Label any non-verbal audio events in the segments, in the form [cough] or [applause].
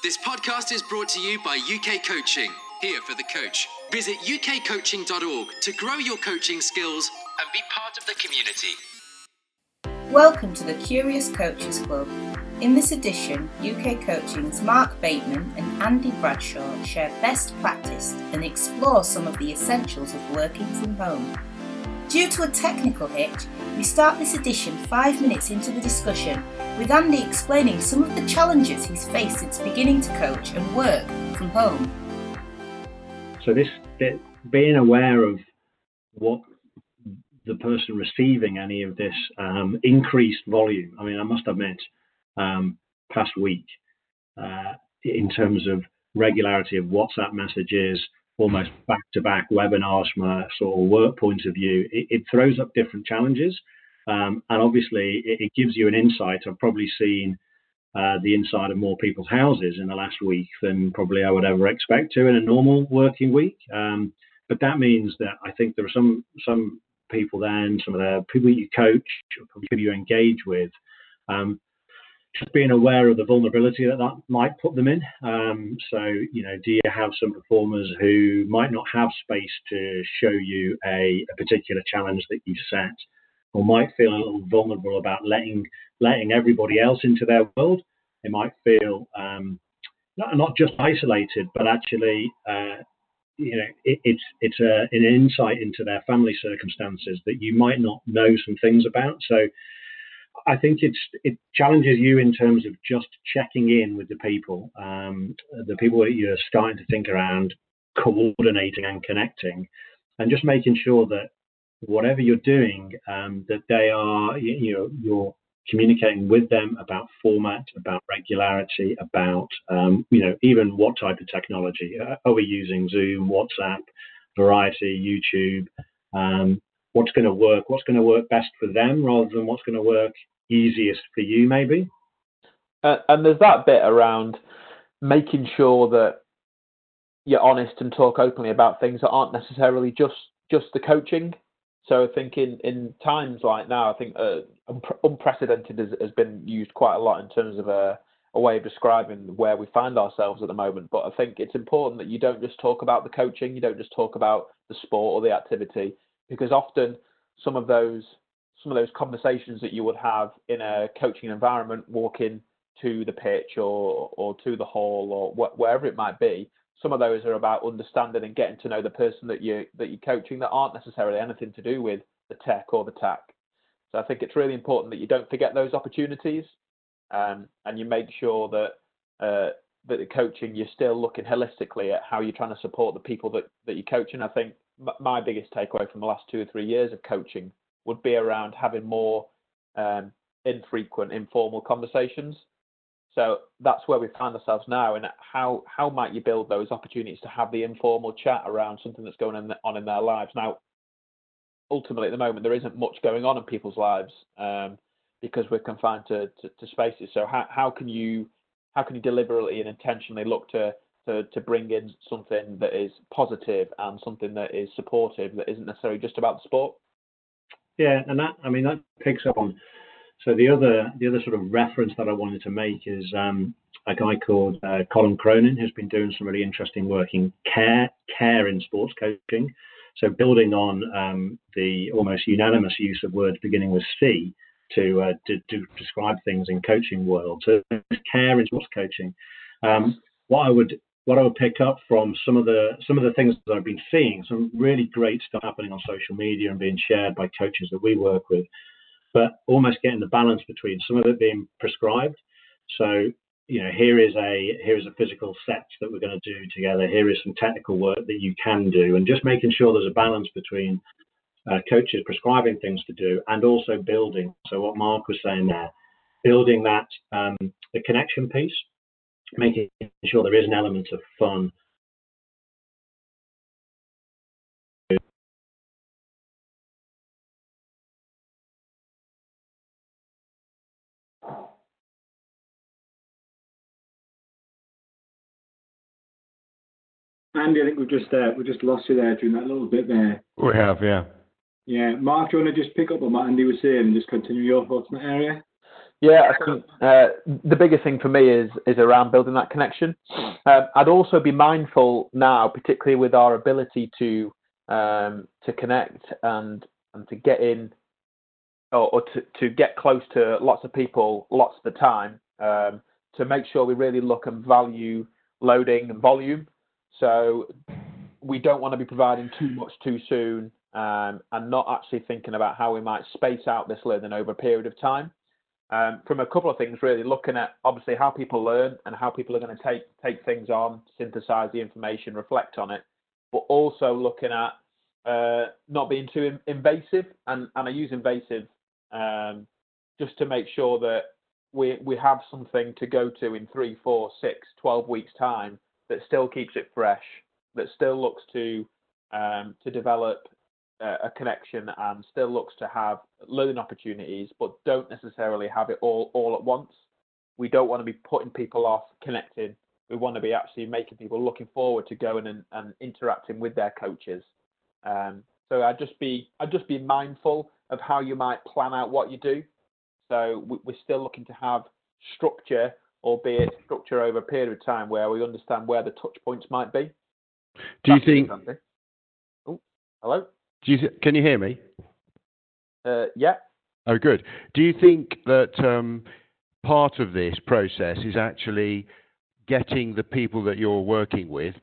This podcast is brought to you by UK Coaching, here for the coach. Visit ukcoaching.org to grow your coaching skills and be part of the community. Welcome to the Curious Coaches Club. In this edition, UK Coaching's Mark Bateman and Andy Bradshaw share best practice and explore some of the essentials of working from home. Due to a technical hitch, we start this edition five minutes into the discussion, with Andy explaining some of the challenges he's faced since beginning to coach and work from home. So, this being aware of what the person receiving any of this um, increased volume, I mean, I must admit, um, past week, uh, in terms of regularity of WhatsApp messages, almost back to back webinars from a sort of work point of view, it, it throws up different challenges. Um, and obviously, it, it, gives you an insight. I've probably seen uh, the inside of more people's houses in the last week than probably I would ever expect to in a normal working week. Um, but that means that I think there are some some people then, some of the people you coach, people you engage with, um, just being aware of the vulnerability that that might put them in. Um, so, you know, do you have some performers who might not have space to show you a, a particular challenge that you set, or might feel a little vulnerable about letting letting everybody else into their world? They might feel um, not, not just isolated, but actually, uh, you know, it, it's it's a, an insight into their family circumstances that you might not know some things about. So I think it's it challenges you in terms of just checking in with the people, um, the people that you're starting to think around, coordinating and connecting, and just making sure that whatever you're doing, um, that they are you, know you're communicating with them about format, about regularity, about um, you know even what type of technology uh, are we using? Zoom, WhatsApp, Variety, YouTube. Um, what's going to work, what's going to work best for them rather than what's going to work easiest for you, maybe. Uh, and there's that bit around making sure that you're honest and talk openly about things that aren't necessarily just just the coaching. So I think in, in times like now, I think uh, unprecedented has, has, been used quite a lot in terms of a, a way of describing where we find ourselves at the moment. But I think it's important that you don't just talk about the coaching, you don't just talk about the sport or the activity, because often some of those some of those conversations that you would have in a coaching environment, walking to the pitch or or to the hall or wh- wherever it might be. Some of those are about understanding and getting to know the person that you that you're coaching that aren't necessarily anything to do with the tech or the tack. So I think it's really important that you don't forget those opportunities, um, and you make sure that uh, that the coaching you're still looking holistically at how you're trying to support the people that that you're coaching. I think my biggest takeaway from the last two or three years of coaching would be around having more um, infrequent, informal conversations. So that's where we find ourselves now. And how how might you build those opportunities to have the informal chat around something that's going on in their lives? Now, ultimately, at the moment, there isn't much going on in people's lives um, because we're confined to, to, to spaces. So how how can you how can you deliberately and intentionally look to to, to bring in something that is positive and something that is supportive that isn't necessarily just about sport? Yeah, and that I mean that picks up on. So the other the other sort of reference that I wanted to make is um, a guy called uh, Colin Cronin who's been doing some really interesting work in care care in sports coaching. So building on um, the almost unanimous use of words beginning with C to, uh, to, to describe things in coaching world. So care in sports coaching. Um, what I would what I would pick up from some of the some of the things that I've been seeing, some really great stuff happening on social media and being shared by coaches that we work with, but almost getting the balance between some of it being prescribed. So you know, here is a here is a physical set that we're going to do together. Here is some technical work that you can do, and just making sure there's a balance between uh, coaches prescribing things to do and also building. So what Mark was saying there, building that um, the connection piece making sure there is an element of fun. Andy, I think we've just uh, we just lost you there during that little bit there. We have, yeah. Yeah, Mark, do you want to just pick up on what Andy was saying and just continue your thoughts in that area? Yeah, I think uh, the biggest thing for me is is around building that connection. Um, I'd also be mindful now, particularly with our ability to um, to connect and and to get in or, or, to, to get close to lots of people lots of the time um, to make sure we really look and value loading and volume. So we don't want to be providing too much too soon um, and not actually thinking about how we might space out this learning over a period of time. Um, from a couple of things, really looking at obviously how people learn and how people are going to take take things on, synthesize the information, reflect on it, but also looking at uh, not being too invasive. And, and I use invasive um, just to make sure that we we have something to go to in three, four, six, 12 weeks time that still keeps it fresh, that still looks to um, to develop a connection and still looks to have learning opportunities, but don't necessarily have it all all at once. We don't want to be putting people off connecting. We want to be actually making people looking forward to going and, and interacting with their coaches. Um, so I'd just be I'd just be mindful of how you might plan out what you do. So we're still looking to have structure, albeit structure over a period of time where we understand where the touch points might be. Do you think? Oh, hello. Do you th- can you hear me? Uh, yeah. Oh, good. Do you think that um, part of this process is actually getting the people that you're working with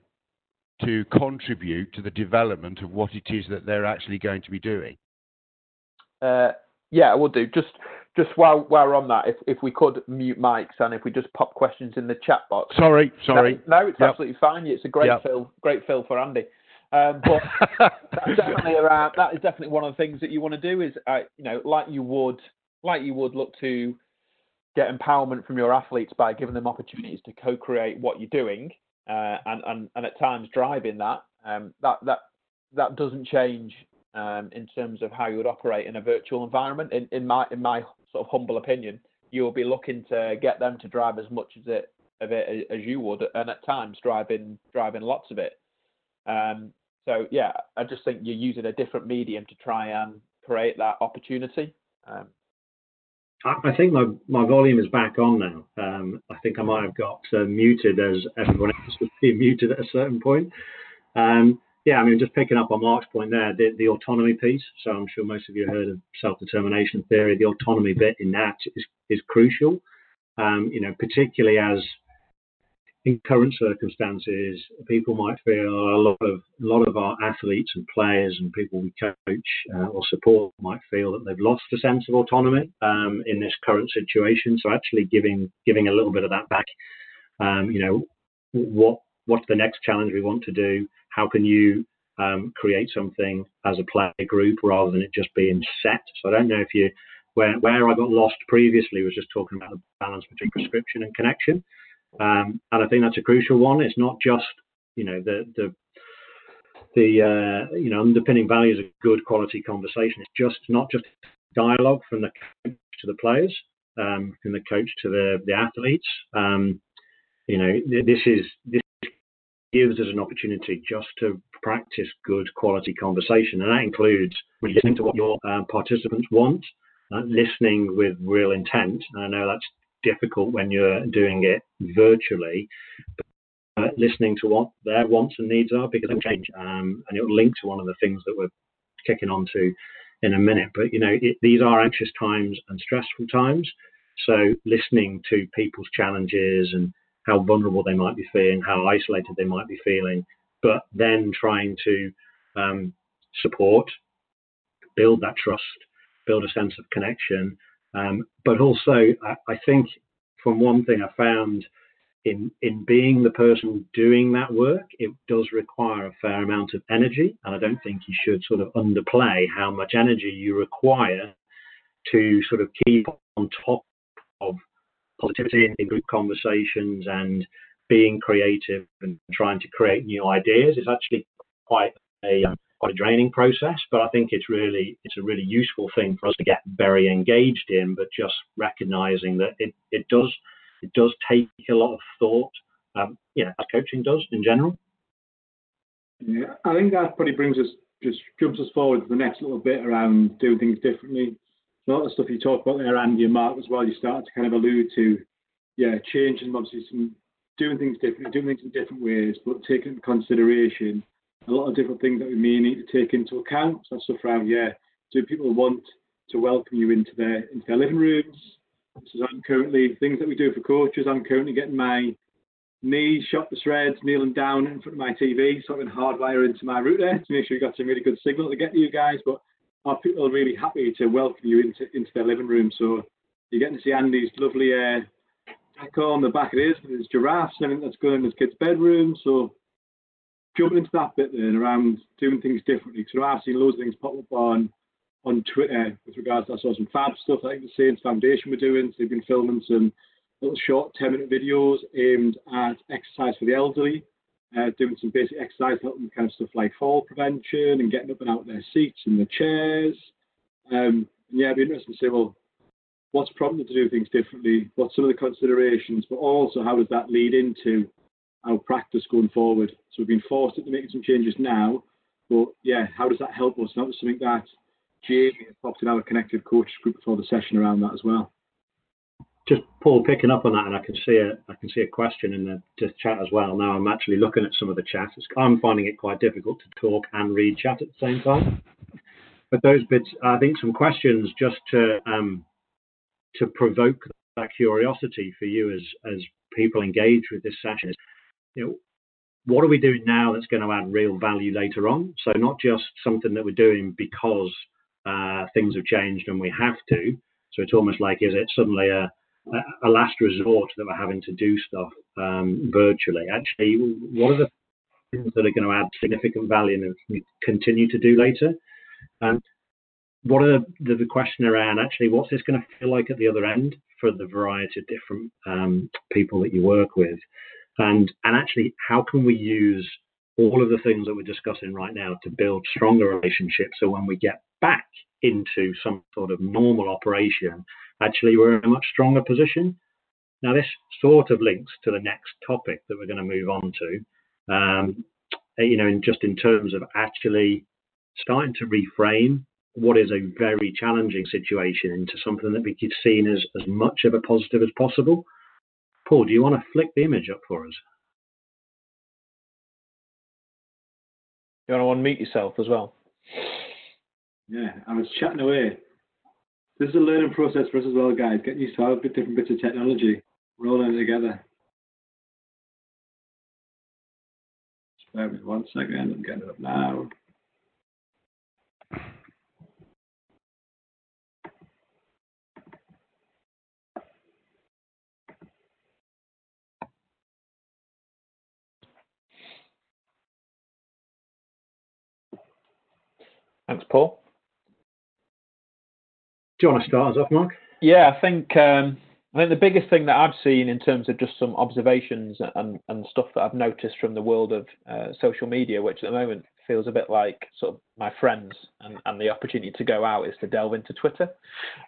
to contribute to the development of what it is that they're actually going to be doing? Uh, yeah, I will do. Just just while while we're on that, if if we could mute mics and if we just pop questions in the chat box. Sorry, sorry. No, no it's yep. absolutely fine. It's a great yep. fill, great fill for Andy. Um, but [laughs] that's definitely around. That is definitely one of the things that you want to do. Is uh, you know, like you would, like you would look to get empowerment from your athletes by giving them opportunities to co-create what you're doing, uh, and and and at times driving that. Um, that that that doesn't change um, in terms of how you would operate in a virtual environment. In, in my in my sort of humble opinion, you will be looking to get them to drive as much as it of it as you would, and at times driving driving lots of it. Um, so yeah, I just think you're using a different medium to try and create that opportunity. Um, I think my, my volume is back on now. Um, I think I might have got uh, muted as everyone else was being [laughs] muted at a certain point. Um, yeah, I mean, just picking up on Mark's point there, the, the autonomy piece. So I'm sure most of you heard of self-determination theory. The autonomy bit in that is is crucial. Um, you know, particularly as in current circumstances, people might feel a lot of a lot of our athletes and players and people we coach uh, or support might feel that they've lost a sense of autonomy um, in this current situation. So actually giving giving a little bit of that back. Um, you know, what what's the next challenge we want to do? How can you um, create something as a player group rather than it just being set? So I don't know if you where where I got lost previously was just talking about the balance between prescription and connection. Um, and I think that's a crucial one. It's not just you know the the the uh, you know underpinning values of good quality conversation. It's just not just dialogue from the coach to the players, um, from the coach to the the athletes. Um, you know this is this gives us an opportunity just to practice good quality conversation, and that includes listening to what your uh, participants want, uh, listening with real intent. And I know that's difficult when you're doing it virtually. But, uh, listening to what their wants and needs are because they'll change, um, and it'll link to one of the things that we're kicking on to in a minute. But you know, it, these are anxious times and stressful times, so listening to people's challenges and how vulnerable they might be feeling, how isolated they might be feeling, but then trying to um, support, build that trust, build a sense of connection, um, but also, I, I, think from one thing I found in in being the person doing that work, it does require a fair amount of energy, and I don't think you should sort of underplay how much energy you require to sort of keep on top of positivity in, group conversations and being creative and trying to create new ideas. It's actually quite a um, quite a draining process, but I think it's really it's a really useful thing for us to get very engaged in. But just recognizing that it, it does it does take a lot of thought, um, know, as coaching does in general. Yeah, I think that probably brings us just jumps us forward to the next little bit around doing things differently. a lot of stuff you talk about there, Andy and Mark as well. You start to kind of allude to, yeah, changing obviously some doing things differently, doing things in different ways, but taking into consideration a lot of different things that we may need to take into account. So stuff around, yeah, do people want to welcome you into their into their living rooms? So I'm currently things that we do for coaches. I'm currently getting my knees shot to shreds, kneeling down in front of my TV, so I can hardwire into my router to make sure you got some really good signal to get to you guys. But our people are really happy to welcome you into into their living room. So you're getting to see Andy's lovely uh, on the back of his, there's giraffes and everything that's going in his kid's bedroom. So jumping into that bit then around doing things differently. So I've seen loads of things pop up on on Twitter with regards to I saw some fab stuff I think the Saints Foundation were doing. So they've been filming some little short 10 minute videos aimed at exercise for the elderly, uh, doing some basic exercise, helping kind of stuff like fall prevention and getting up and out of their seats and their chairs. Um, and yeah, it'd be interesting to say, well, what's prompted to do things differently? What's some of the considerations? But also, how does that lead into our practice going forward? So we've been forced into making some changes now, but yeah, how does that help us? That was something that Jamie popped in our connected coach group before the session around that as well. Just Paul picking up on that, and I can see a I can see a question in the, chat as well. Now I'm actually looking at some of the chats. I'm finding it quite difficult to talk and read chat at the same time. But those bits, I think, some questions just to um, to provoke that curiosity for you as as people engage with this session is, you know, what are we doing now that's going to add real value later on? So not just something that we're doing because uh, things have changed and we have to. So it's almost like is it suddenly a a last resort that we're having to do stuff um, virtually. Actually, what are the things that are going to add significant value and continue to do later? And what are the, the, question around actually what's this going to feel like at the other end for the variety of different um, people that you work with? And, and actually, how can we use all of the things that we're discussing right now to build stronger relationships so when we get back into some sort of normal operation, actually we're in a much stronger position. Now, this sort of links to the next topic that we're going to move on to. Um, you know, in just in terms of actually starting to reframe what is a very challenging situation into something that we could see as, as much of a positive as possible. Paul, do you want to flick the image up for us? You want to unmute yourself as well? Yeah, I was chatting away. This is a learning process for us as well, guys. Getting used to how different bits of technology. We're all in together. Just bear with one second. I'm getting it up now. Thanks, Paul. Do you want to start us off, Mark? Yeah, I think um, I think the biggest thing that I've seen in terms of just some observations and, and stuff that I've noticed from the world of uh, social media, which at the moment feels a bit like sort of my friends and, and the opportunity to go out is to delve into Twitter.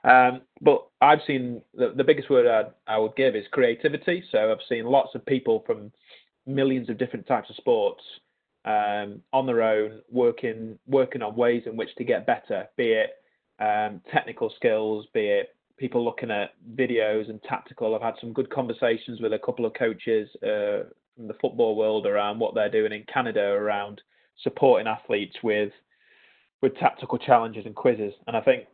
Um, but I've seen the, the biggest word I'd, I would give is creativity. So I've seen lots of people from millions of different types of sports um, on their own, working working on ways in which to get better, be it um, technical skills, be it people looking at videos and tactical. I've had some good conversations with a couple of coaches uh, from the football world around what they're doing in Canada around supporting athletes with with tactical challenges and quizzes. And I think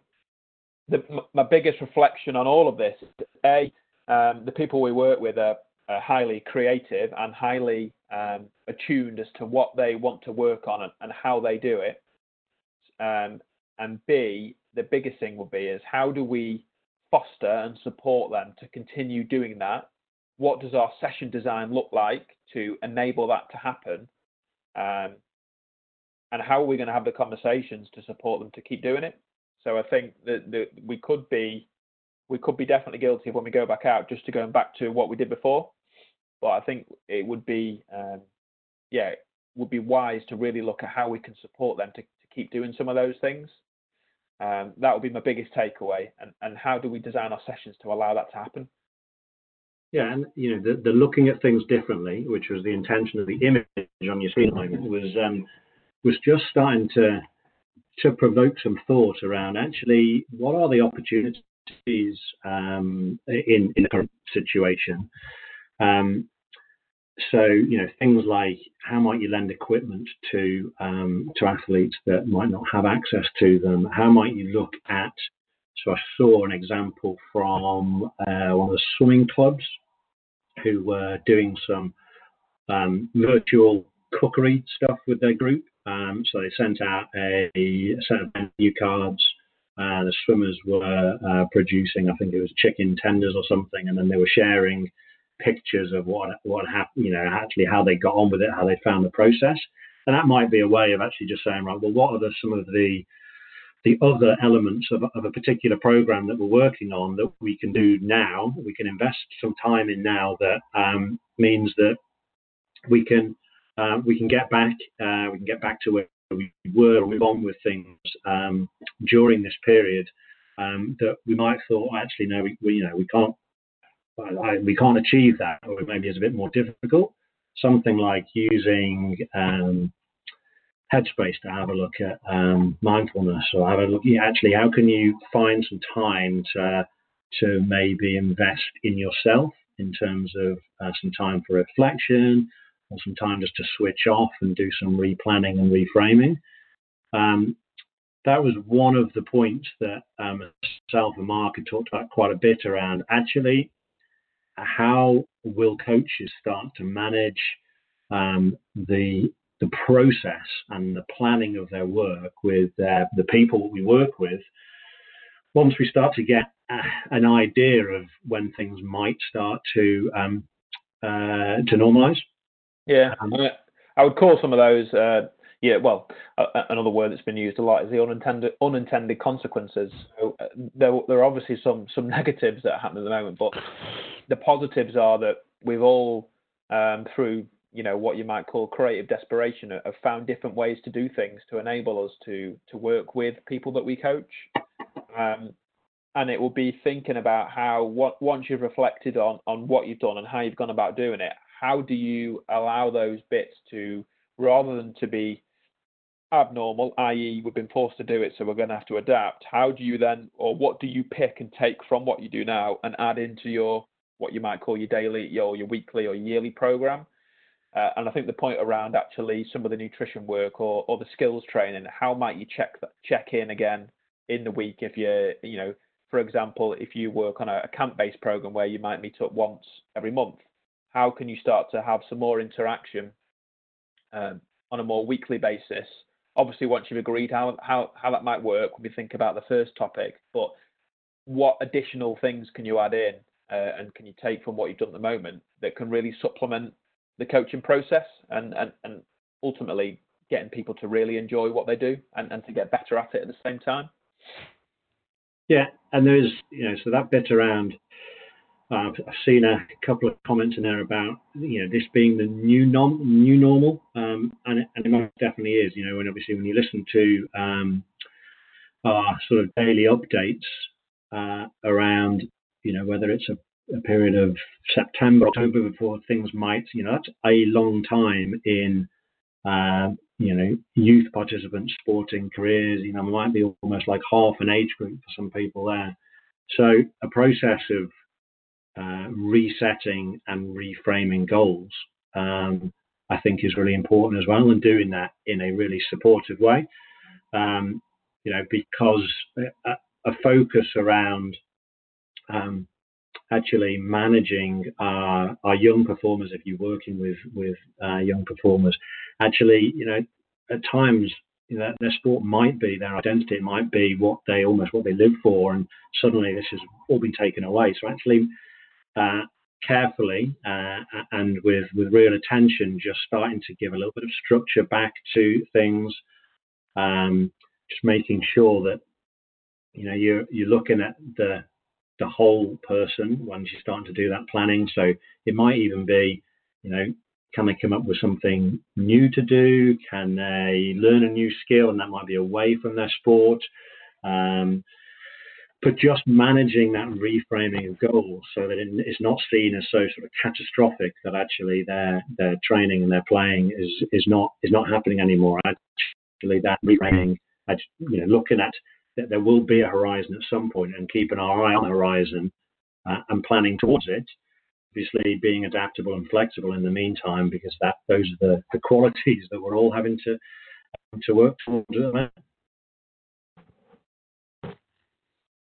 the, my biggest reflection on all of this is a um, the people we work with are, are highly creative and highly um, attuned as to what they want to work on and, and how they do it. Um, and B, the biggest thing will be is how do we foster and support them to continue doing that? What does our session design look like to enable that to happen? Um, and how are we going to have the conversations to support them to keep doing it? So I think that, that we could be we could be definitely guilty of when we go back out just to going back to what we did before. But I think it would be um, yeah, would be wise to really look at how we can support them to, to keep doing some of those things. Um, that would be my biggest takeaway. And, and how do we design our sessions to allow that to happen? Yeah, and you know, the, the looking at things differently, which was the intention of the image on your screen moment, was um, was just starting to to provoke some thought around actually what are the opportunities um, in in the current situation. Um, so you know things like how might you lend equipment to um, to athletes that might not have access to them? How might you look at? So I saw an example from uh, one of the swimming clubs who were doing some um, virtual cookery stuff with their group. Um, so they sent out a, a set of menu cards. Uh, the swimmers were uh, producing, I think it was chicken tenders or something, and then they were sharing pictures of what what happened, you know, actually how they got on with it, how they found the process, and that might be a way of actually just saying, right, well, what are the, some of the the other elements of, of a particular program that we're working on that we can do now, we can invest some time in now that um, means that we can uh, we can get back uh, we can get back to where we were and move on with things um, during this period um, that we might have thought actually no we, we, you know we can't I, we can't achieve that or maybe it's a bit more difficult something like using um, headspace to have a look at um, mindfulness or have a look yeah, actually how can you find some time to to maybe invest in yourself in terms of uh, some time for reflection or some time just to switch off and do some replanning and reframing. Um, that was one of the points that um, myself and Mark had talked about quite a bit around actually how will coaches start to manage um, the the process and the planning of their work with uh, the people we work with once we start to get uh, an idea of when things might start to um, uh, to normalize yeah, um, I would call some of those. Uh, yeah, well, uh, another word that's been used a lot is the unintended unintended consequences. So, uh, there, there are obviously some some [laughs] negatives that happen at the moment, but the positives are that we've all um, through you know what you might call creative desperation have found different ways to do things to enable us to to work with people that we coach. Um, and it will be thinking about how what once you've reflected on on what you've done and how you've gone about doing it how do you allow those bits to, rather than to be abnormal, i.e., we've been forced to do it, so we're going to have to adapt. How do you then, or what do you pick and take from what you do now and add into your what you might call your daily, your your weekly or yearly program? Uh, and I think the point around actually some of the nutrition work or, or the skills training, how might you check that, check in again in the week if you you know, for example, if you work on a, a camp-based program where you might meet up once every month, how can you start to have some more interaction um, on a more weekly basis? Obviously, once you've agreed how, how, how that might work, when we think about the first topic, but what additional things can you add in uh, and can you take from what you've done at the moment that can really supplement the coaching process and, and, and ultimately getting people to really enjoy what they do and, and to get better at it at the same time? Yeah, and there's, you know, so that bit around I've seen a couple of comments in there about you know this being the new nom- new normal, um, and, it, and, it, most definitely is. You know, and obviously when you listen to um, our sort of daily updates uh, around you know whether it's a, a, period of September, October before things might you know that's a long time in uh, you know youth participants sporting careers. You know, might be almost like half an age group for some people there. So a process of uh, resetting and reframing goals, um, I think is really important as well, and doing that in a really supportive way. Um, you know, because a, a focus around um, actually managing our, our, young performers, if you're working with with uh, young performers, actually, you know, at times you know, their sport might be their identity, it might be what they almost what they live for, and suddenly this has all been taken away. So actually carefully uh, and with, with real attention, just starting to give a little bit of structure back to things, um, just making sure that you know you're you're looking at the the whole person once you're starting to do that planning. So it might even be, you know, can they come up with something new to do? Can they learn a new skill, and that might be away from their sport? Um, but just managing that reframing of goals so that it's not seen as so sort of catastrophic that actually their their training and their playing is is not is not happening anymore. Actually, that reframing you know, looking at that there will be a horizon at some point and keeping our eye on the horizon uh, and planning towards it. Obviously, being adaptable and flexible in the meantime, because that those are the, the qualities that we're all having to to work towards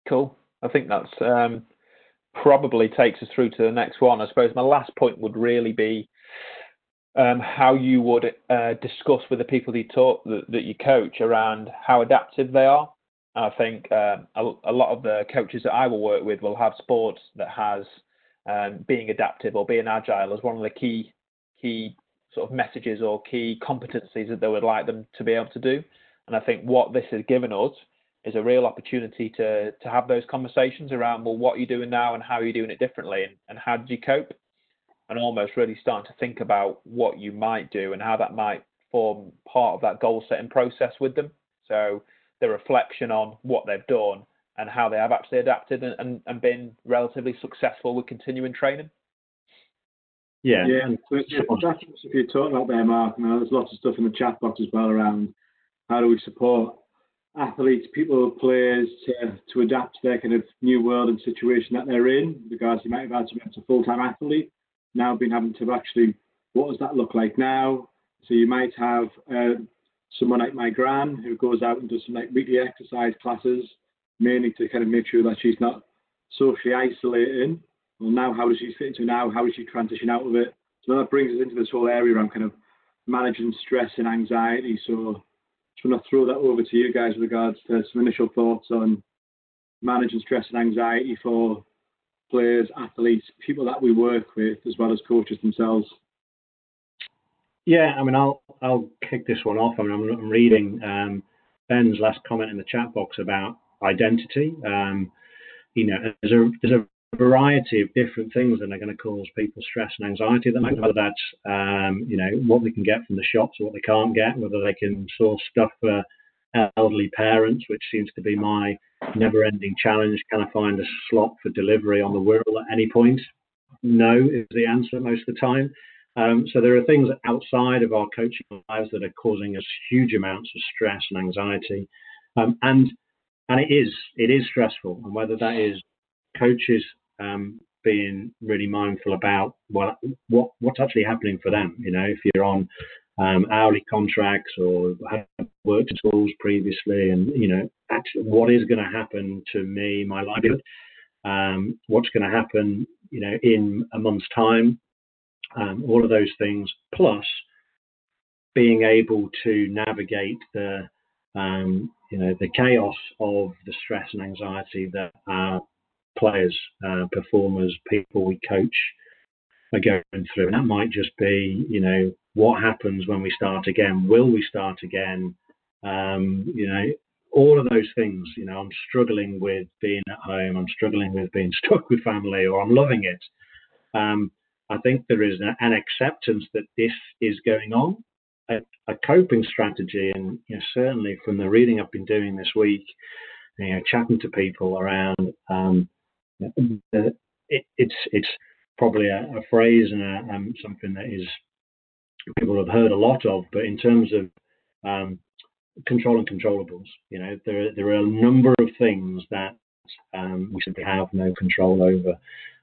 Cool. I think that's um, probably takes us through to the next one. I suppose my last point would really be um, how you would uh, discuss with the people that you talk that, that, you coach around how adaptive they are. I think um, a, a, lot of the coaches that I will work with will have sports that has um, being adaptive or being agile as one of the key key sort of messages or key competencies that they would like them to be able to do. And I think what this has given us is a real opportunity to to have those conversations around well what are you doing now and how are you doing it differently and, and how did you cope? And almost really starting to think about what you might do and how that might form part of that goal setting process with them. So the reflection on what they've done and how they have actually adapted and, and, and been relatively successful with continuing training. Yeah. Yeah and so that's if you're talking about there mark. I mean, there's lots of stuff in the chat box as well around how do we support athletes, people, players to, to adapt to their kind of new world and situation that they're in. Because you might have had to be a full time athlete, now been having to actually, what does that look like now? So you might have uh, someone like my gran who goes out and does some like weekly exercise classes, mainly to kind of make sure that she's not socially isolating. Well, now how does she fit into now? How does she transition out of it? So that brings us into this whole area around kind of managing stress and anxiety. So just want to throw that over to you guys with regards to some initial thoughts on managing stress and anxiety for players, athletes, people that we work with, as well as coaches themselves. Yeah, I mean, I'll I'll kick this one off. I mean, I'm, I'm reading um, Ben's last comment in the chat box about identity. Um, you know, there's a there's a variety of different things that are going to cause people stress and anxiety at the moment, whether that's, um, you know, what they can get from the shops or what they can't get, whether they can source stuff for elderly parents, which seems to be my never ending challenge. Can I find a slot for delivery on the Wirral at any point? No is the answer most of the time. Um, so there are things outside of our coaching lives that are causing us huge amounts of stress and anxiety. Um, and and it is it is stressful, and whether that is coaches um, being really mindful about what what what's actually happening for them. You know, if you're on um, hourly contracts or have worked in schools previously, and you know, actually, what is going to happen to me, my livelihood? Um, what's going to happen, you know, in a month's time? Um, all of those things, plus being able to navigate the um, you know the chaos of the stress and anxiety that our players, uh, performers, people we coach are going through. And that might just be, you know, what happens when we start again? Will we start again? Um, you know, all of those things. You know, I'm struggling with being at home. I'm struggling with being [laughs] stuck with family, or I'm loving it. Um, I think there is an acceptance that this is going on, a, a coping strategy, and you know, certainly from the reading I've been doing this week, you know, chatting to people around um, it, it's it's probably a, a phrase and a, um, something that is people have heard a lot of, but in terms of um, control and controllables, you know, there there are a number of things that um, we simply have no control over,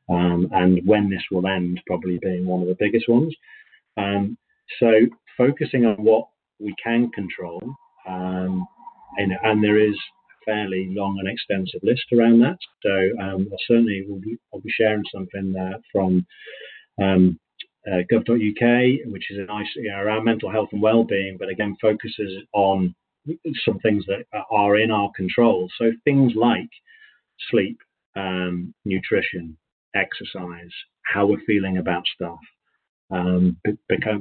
um, and when this will end, probably being one of the biggest ones. Um, so focusing on what we can control, um, and, and there is fairly long and extensive list around that. So um, I certainly will be, I'll be sharing something uh, from um, uh, gov.uk, which is a nice you know, around mental health and well-being, but again focuses on some things that are in our control. So things like sleep, um, nutrition, exercise, how we're feeling about stuff, um,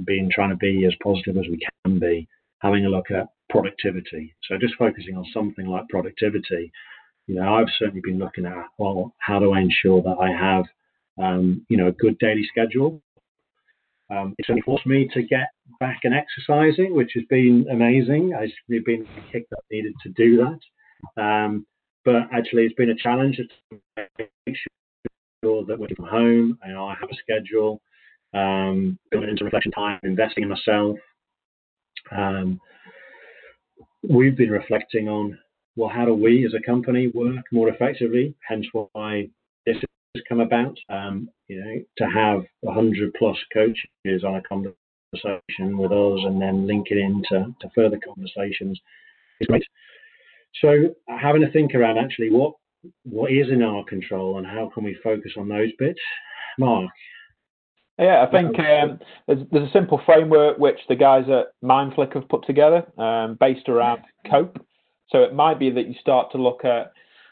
being trying to be as positive as we can be, having a look at productivity. So just focusing on something like productivity, you know, I've certainly been looking at well, how do I ensure that I have, um, you know, a good daily schedule. Um, it's only forced me to get back and exercising, which has been amazing. I've been kicked up needed to do that. Um, but actually, it's been a challenge to make sure that we're from home and I have a schedule, um, building into reflection time, investing in myself. Um, we've been reflecting on well, how do we as a company work more effectively? Hence why this has come about. Um, you know, to have 100 plus coaches on a conversation with us and then link it into to further conversations is great. So having a think around actually what what is in our control and how can we focus on those bits, Mark. Yeah, I think um, there's, there's, a simple framework which the guys at Mindflick have put together, um, based around COPE. So it might be that you start to look at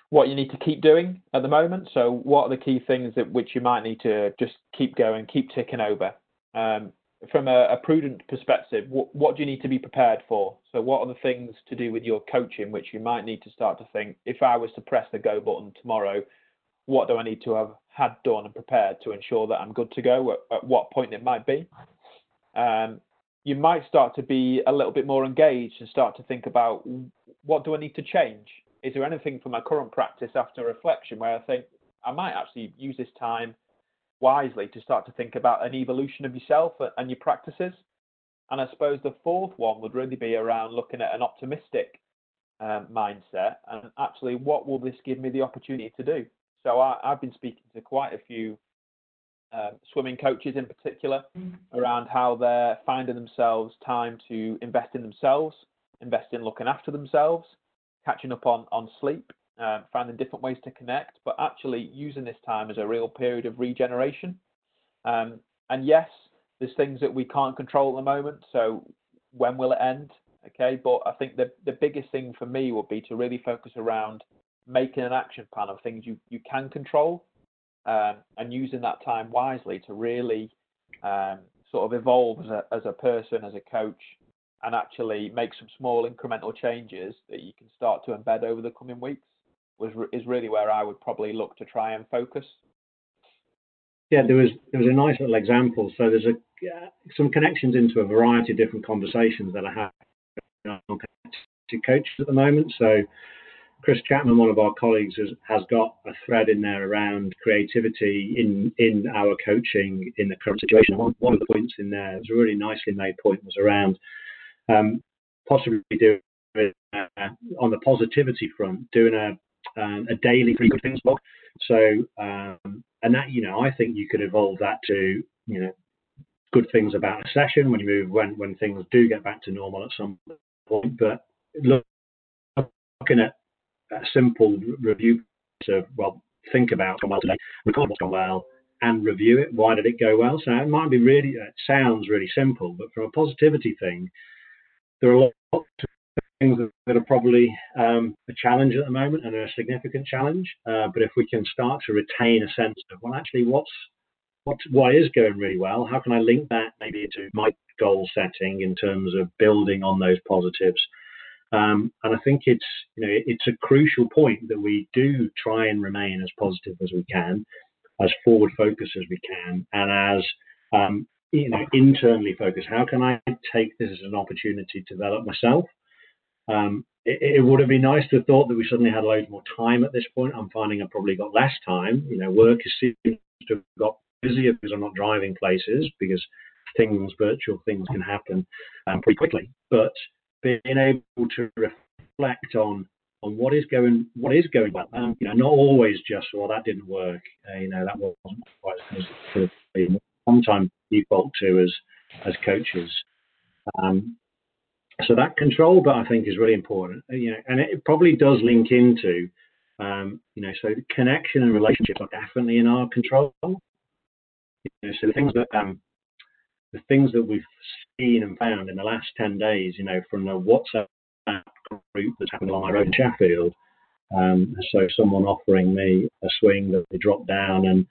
what you need to keep doing at the moment. So what are the key things that which you might need to just keep going, keep ticking over. Um, from a, a, prudent perspective, what, what, do you need to be prepared for? So what are the things to do with your coaching which you might need to start to think, if I was to press the go button tomorrow, what do I need to have had done and prepared to ensure that I'm good to go at, at what point it might be? Um, you might start to be a little bit more engaged and start to think about what do I need to change? Is there anything from my current practice after reflection where I think I might actually use this time wisely to start to think about an evolution of yourself and your practices? And I suppose the fourth one would really be around looking at an optimistic um, mindset and actually what will this give me the opportunity to do? So I, have been speaking to quite a few um, swimming coaches in particular around how they're finding themselves time to invest in themselves, invest in looking after themselves, catching up on, on sleep, um, finding different ways to connect, but actually using this time as a real period of regeneration. Um, and yes, there's things that we can't control at the moment. So when will it end? Okay, but I think the the biggest thing for me would be to really focus around making an action plan of things you you can control um, and using that time wisely to really um, sort of evolve as a, as a person, as a coach, and actually make some small incremental changes that you can start to embed over the coming weeks was is really where I would probably look to try and focus. Yeah, there was there was a nice little example. So there's a uh, some connections into a variety of different conversations that I have to coaches at the moment. So Chris Chapman, one of our colleagues, has, has got a thread in there around creativity in, in our coaching in the current situation. One, one of the points in there, was a really nicely made point, was around um, possibly doing uh, on the positivity front, doing a um, a daily three good things blog. So um, and that you know, I think you could evolve that to you know good things about a session when you move when when things do get back to normal at some point. But look, looking at a simple review to well think about well today, record what's gone well, and review it. Why did it go well? So it might be really it sounds really simple, but from a positivity thing, there are a lot of things that are probably um, a challenge at the moment and a significant challenge. Uh, but if we can start to retain a sense of well, actually, what's what why is going really well? How can I link that maybe into my goal setting in terms of building on those positives? Um, and I think it's you know it's a crucial point that we do try and remain as positive as we can, as forward focused as we can, and as um, you know internally focused. How can I take this as an opportunity to develop myself? Um, it, it, would have been nice to have thought that we suddenly had loads more time at this point. I'm finding I've probably got less time. You know, work has seems to have got busier because I'm not driving places because things, virtual things, can happen um, pretty quickly. But being able to reflect on on what is going what is going well. Um, you know, not always just well that didn't work. Uh, you know, that wasn't quite as. Sometimes default to as as coaches. Um, so that control, but I think is really important. Uh, you know, and it probably does link into um, you know, so connection and relationships are definitely in our control. You know, so the things that um, the things that we've seen and found in the last 10 days, you know, from the WhatsApp group that's happened along my road in Sheffield. Um, so someone offering me a swing that they dropped down and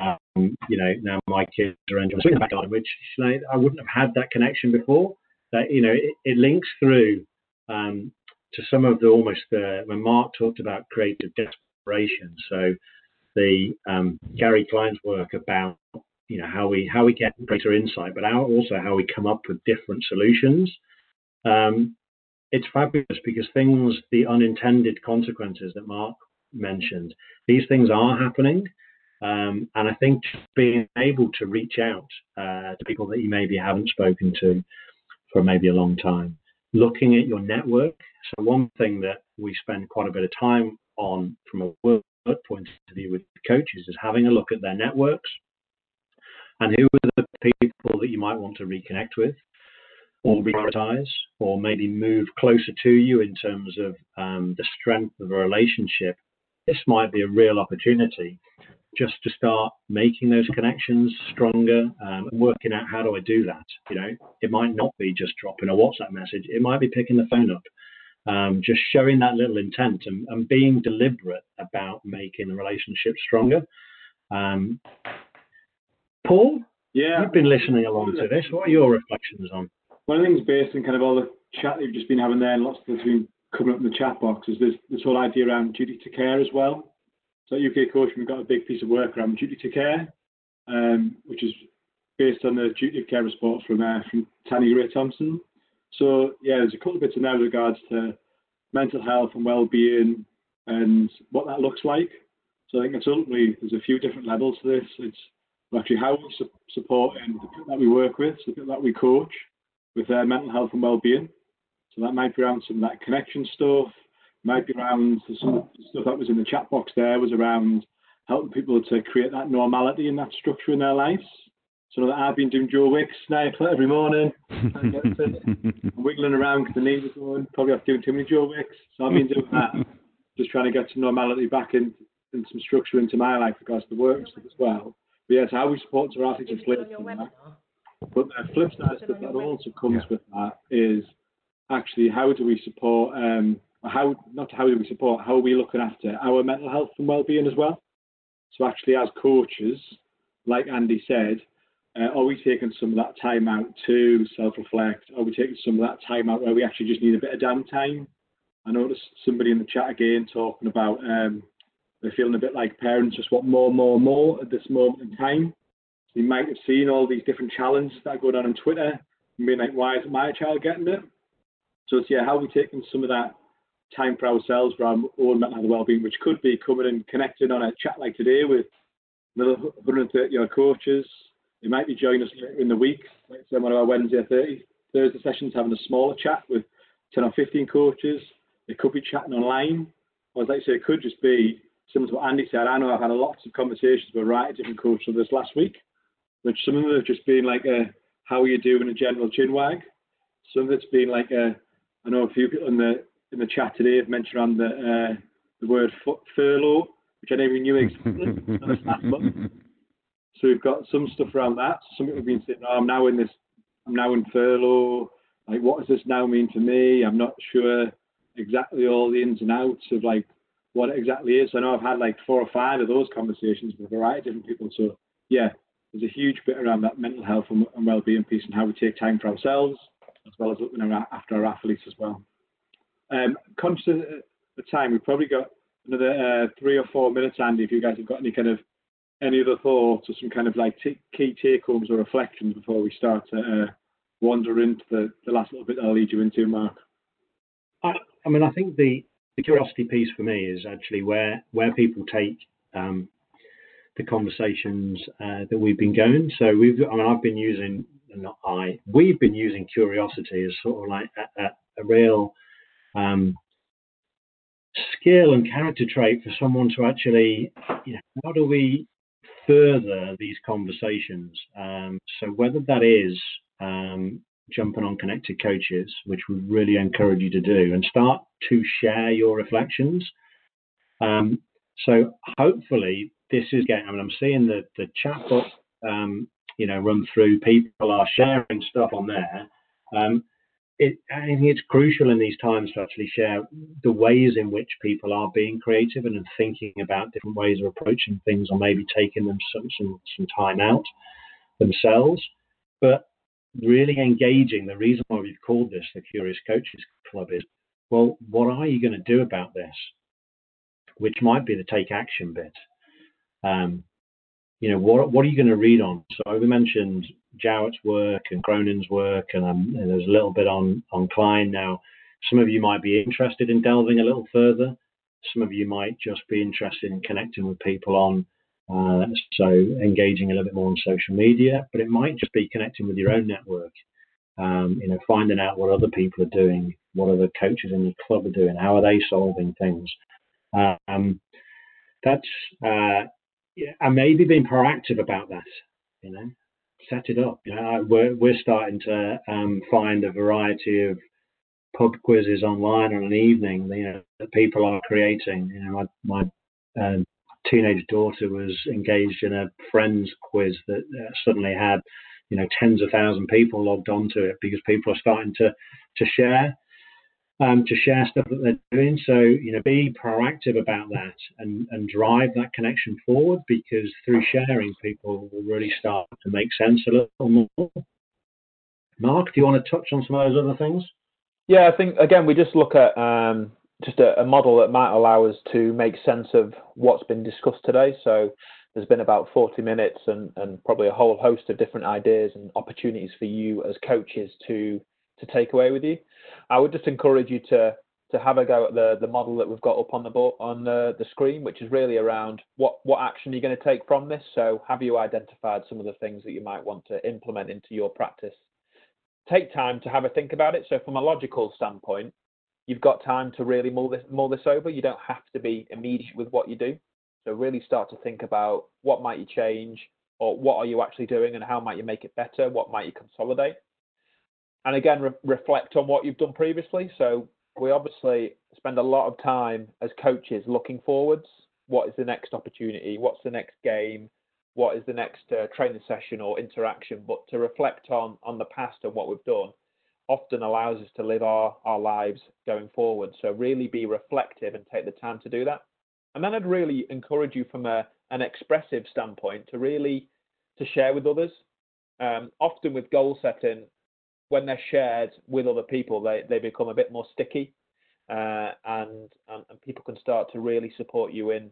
um, you know, now my kids are enjoying swinging back garden, which you know, I wouldn't have had that connection before. That you know, it, it links through um, to some of the almost the when Mark talked about creative desperation. So the um, Gary Klein's work about you know how we how we get greater insight, but how, also how we come up with different solutions. Um, it's fabulous because things, the unintended consequences that Mark mentioned, these things are happening. Um, and I think being able to reach out uh, to people that you maybe haven't spoken to for maybe a long time looking at your network. So one thing that we spend quite a bit of time on from a work point of view with coaches is having a look at their networks and who are the people that you might want to reconnect with or prioritize or maybe move closer to you in terms of um, the strength of a relationship. This might be a real opportunity just to start making those connections stronger um, and working out how do I do that. You know, it might not be just dropping a WhatsApp message. It might be picking the phone up, um, just showing that little intent and, and, being deliberate about making the relationship stronger. Um, Paul, yeah, you've been listening along to this. What are your reflections on? One of the things based on kind of all the chat that you've just been having there, and lots of things been coming up in the chat box, is this this whole idea around duty to care as well. So at UK Coach, we've got a big piece of work around duty to care, um, which is based on the duty of care report from uh, from Tanni Grey-Thompson. So yeah, there's a couple of bits in there with regards to mental health and well-being and what that looks like. So I think it's ultimately there's a few different levels to this. It's actually how we su- support and the people that we work with, the people that we coach with their mental health and well-being. So that might be around some of that connection stuff, might be around some of the stuff that was in the chat box there was around helping people to create that normality and that structure in their lives. So that I've been doing Joe Wicks now every morning, [laughs] I'm wiggling around because the knees are going. Probably after doing too many Joe Wicks, so I've been doing that, just trying to get some normality back in and some structure into my life because the work stuff as well. But yes, how we support our athletes and flip But the flip side stuff that also comes yeah. with that is actually how do we support um, how not how do we support how are we looking after our mental health and well-being as well? So actually as coaches like andy said uh, are we taking some of that time out to self-reflect? Are we taking some of that time out where we actually just need a bit of downtime? I noticed somebody in the chat again talking about um, they're feeling a bit like parents just want more more more at this moment in time so you might have seen all these different challenges that are going on on twitter and being like why isn't my child getting it so it's yeah how are we taking some of that time for ourselves for our own mental health well-being, which could be coming and connecting on a chat like today with another 130 odd coaches. They might be joining us later in the week, like say one of our Wednesday or 30, Thursday sessions, having a smaller chat with 10 or 15 coaches. They could be chatting online. Or as I say, it could just be similar to what Andy said. I know I've had a lots of conversations with a variety of different coaches this last week, which some of them have just been like a, how are you doing, a general chin wag. Some of it's been like a, I know a few people in the in the chat today have mentioned around the uh, the word furlough, which I never knew [laughs] existed. so we've got some stuff around that. Some people have been saying, oh, I'm now in this, I'm now in furlough. Like, what does this now mean to me? I'm not sure exactly all the ins and outs of like what it exactly is. I know I've had like four or five of those conversations with a variety of different people. So yeah, there's a huge bit around that mental health and, and well-being piece and how we take time for ourselves as well as looking after our athletes as well. Um, conscious of the time, we've probably got another uh, three or four minutes, Andy. If you guys have got any kind of any other thoughts or some kind of like t- key take homes or reflections before we start to uh, wander into the, the last little bit I'll lead you into, Mark. I, I mean, I think the, the curiosity piece for me is actually where where people take um, the conversations uh, that we've been going. So we've, I mean, I've been using, not I, we've been using curiosity as sort of like a, a, a real um, skill and character trait for someone to actually, you know, how do we further these conversations? Um, so whether that is um, jumping on connected coaches, which we really encourage you to do, and start to share your reflections. Um, so hopefully this is getting. I mean, I'm seeing the the chat box, um, you know, run through. People are sharing stuff on there. Um, it, I think it's crucial in these times to actually share the ways in which people are being creative and thinking about different ways of approaching things, or maybe taking them some some, some time out themselves. But really engaging. The reason why we've called this the Curious Coaches Club is, well, what are you going to do about this? Which might be the take action bit. Um, you know, what what are you going to read on? So we mentioned Jowett's work and Cronin's work, and, um, and, there's a little bit on on Klein now. Some of you might be interested in delving a little further. Some of you might just be interested in connecting with people on, uh, so engaging a little bit more on social media. But it might just be connecting with your own network. Um, you know, finding out what other people are doing, what other coaches in your club are doing, how are they solving things. Um, that's uh, and maybe being proactive about that. You know, set it up. You know, we're we're starting to um, find a variety of pub quizzes online on an evening. You know, that people are creating. You know, my my um, teenage daughter was engaged in a friends quiz that uh, suddenly had you know tens of thousand people logged onto it because people are starting to to share um, to share stuff that they're doing. So, you know, be proactive about that and, and drive that connection forward because through sharing, people will really start to make sense a little more. Mark, do you want to touch on some of those other things? Yeah, I think, again, we just look at um, just a, a model that might allow us to make sense of what's been discussed today. So, there's been about 40 minutes and, and probably a whole host of different ideas and opportunities for you as coaches to to take away with you. I would just encourage you to to have a go at the the model that we've got up on the board, on the, the screen, which is really around what what action you're going to take from this. So, have you identified some of the things that you might want to implement into your practice? Take time to have a think about it. So, from a logical standpoint, you've got time to really mull this mull this over. You don't have to be immediate with what you do. So, really start to think about what might you change, or what are you actually doing, and how might you make it better? What might you consolidate? and again re- reflect on what you've done previously. So we obviously spend a lot of time as coaches looking forwards. What is the next opportunity? What's the next game? What is the next uh, training session or interaction? But to reflect on on the past and what we've done often allows us to live our, our lives going forward. So really be reflective and take the time to do that. And then I'd really encourage you from a, an expressive standpoint to really to share with others. Um, often with goal setting, when they're shared with other people, they, they become a bit more sticky, uh, and, and, and people can start to really support you in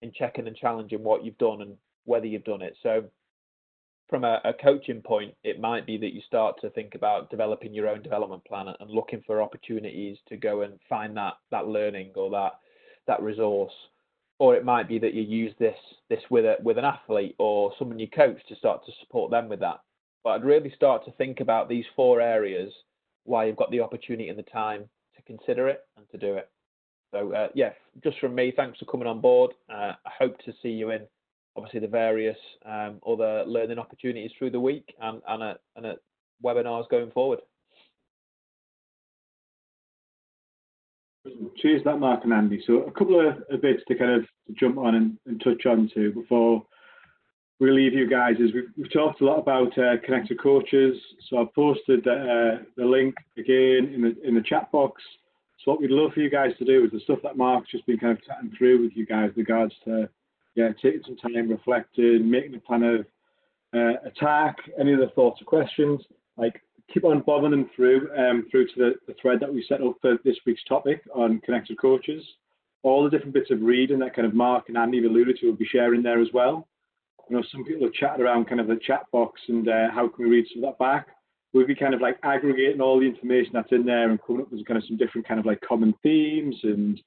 in checking and challenging what you've done and whether you've done it. So, from a, a coaching point, it might be that you start to think about developing your own development plan and looking for opportunities to go and find that that learning or that that resource or it might be that you use this this with a with an athlete or someone you coach to start to support them with that but I'd really start to think about these four areas why you've got the opportunity and the time to consider it and to do it. So uh, yeah, just from me, thanks for coming on board. Uh, I hope to see you in obviously the various um, other learning opportunities through the week and and at, and at webinars going forward. Cheers, that Mark and Andy. So a couple of bits to kind of jump on and, and touch on to before we leave you guys is we've, we've talked a lot about uh, connected coaches. So I've posted uh, the link again in the in the chat box. So what we'd love for you guys to do is the stuff that Mark's just been kind of chatting through with you guys, regards to yeah, taking some time, reflecting, making a plan of uh, attack, any other thoughts or questions. Like keep on bobbing them through um, through to the, the thread that we set up for this week's topic on connected coaches. All the different bits of reading that kind of Mark and Andy alluded to will be sharing there as well you know, some people have chatted around kind of the chat box and uh, how can we read some of that back. We'll be kind of like aggregating all the information that's in there and coming up with kind of some different kind of like common themes and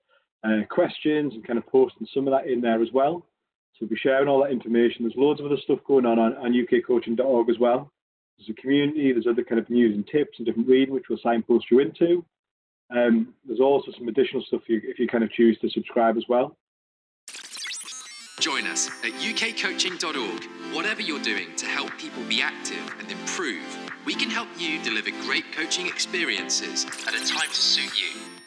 uh, questions and kind of posting some of that in there as well. So we'll be sharing all that information. There's loads of other stuff going on on, on ukcoaching.org as well. There's a community, there's other kind of news and tips and different reading which we'll signpost you into. Um, there's also some additional stuff you, if you kind of choose to subscribe as well. Join us at ukcoaching.org. Whatever you're doing to help people be active and improve, we can help you deliver great coaching experiences at a time to suit you.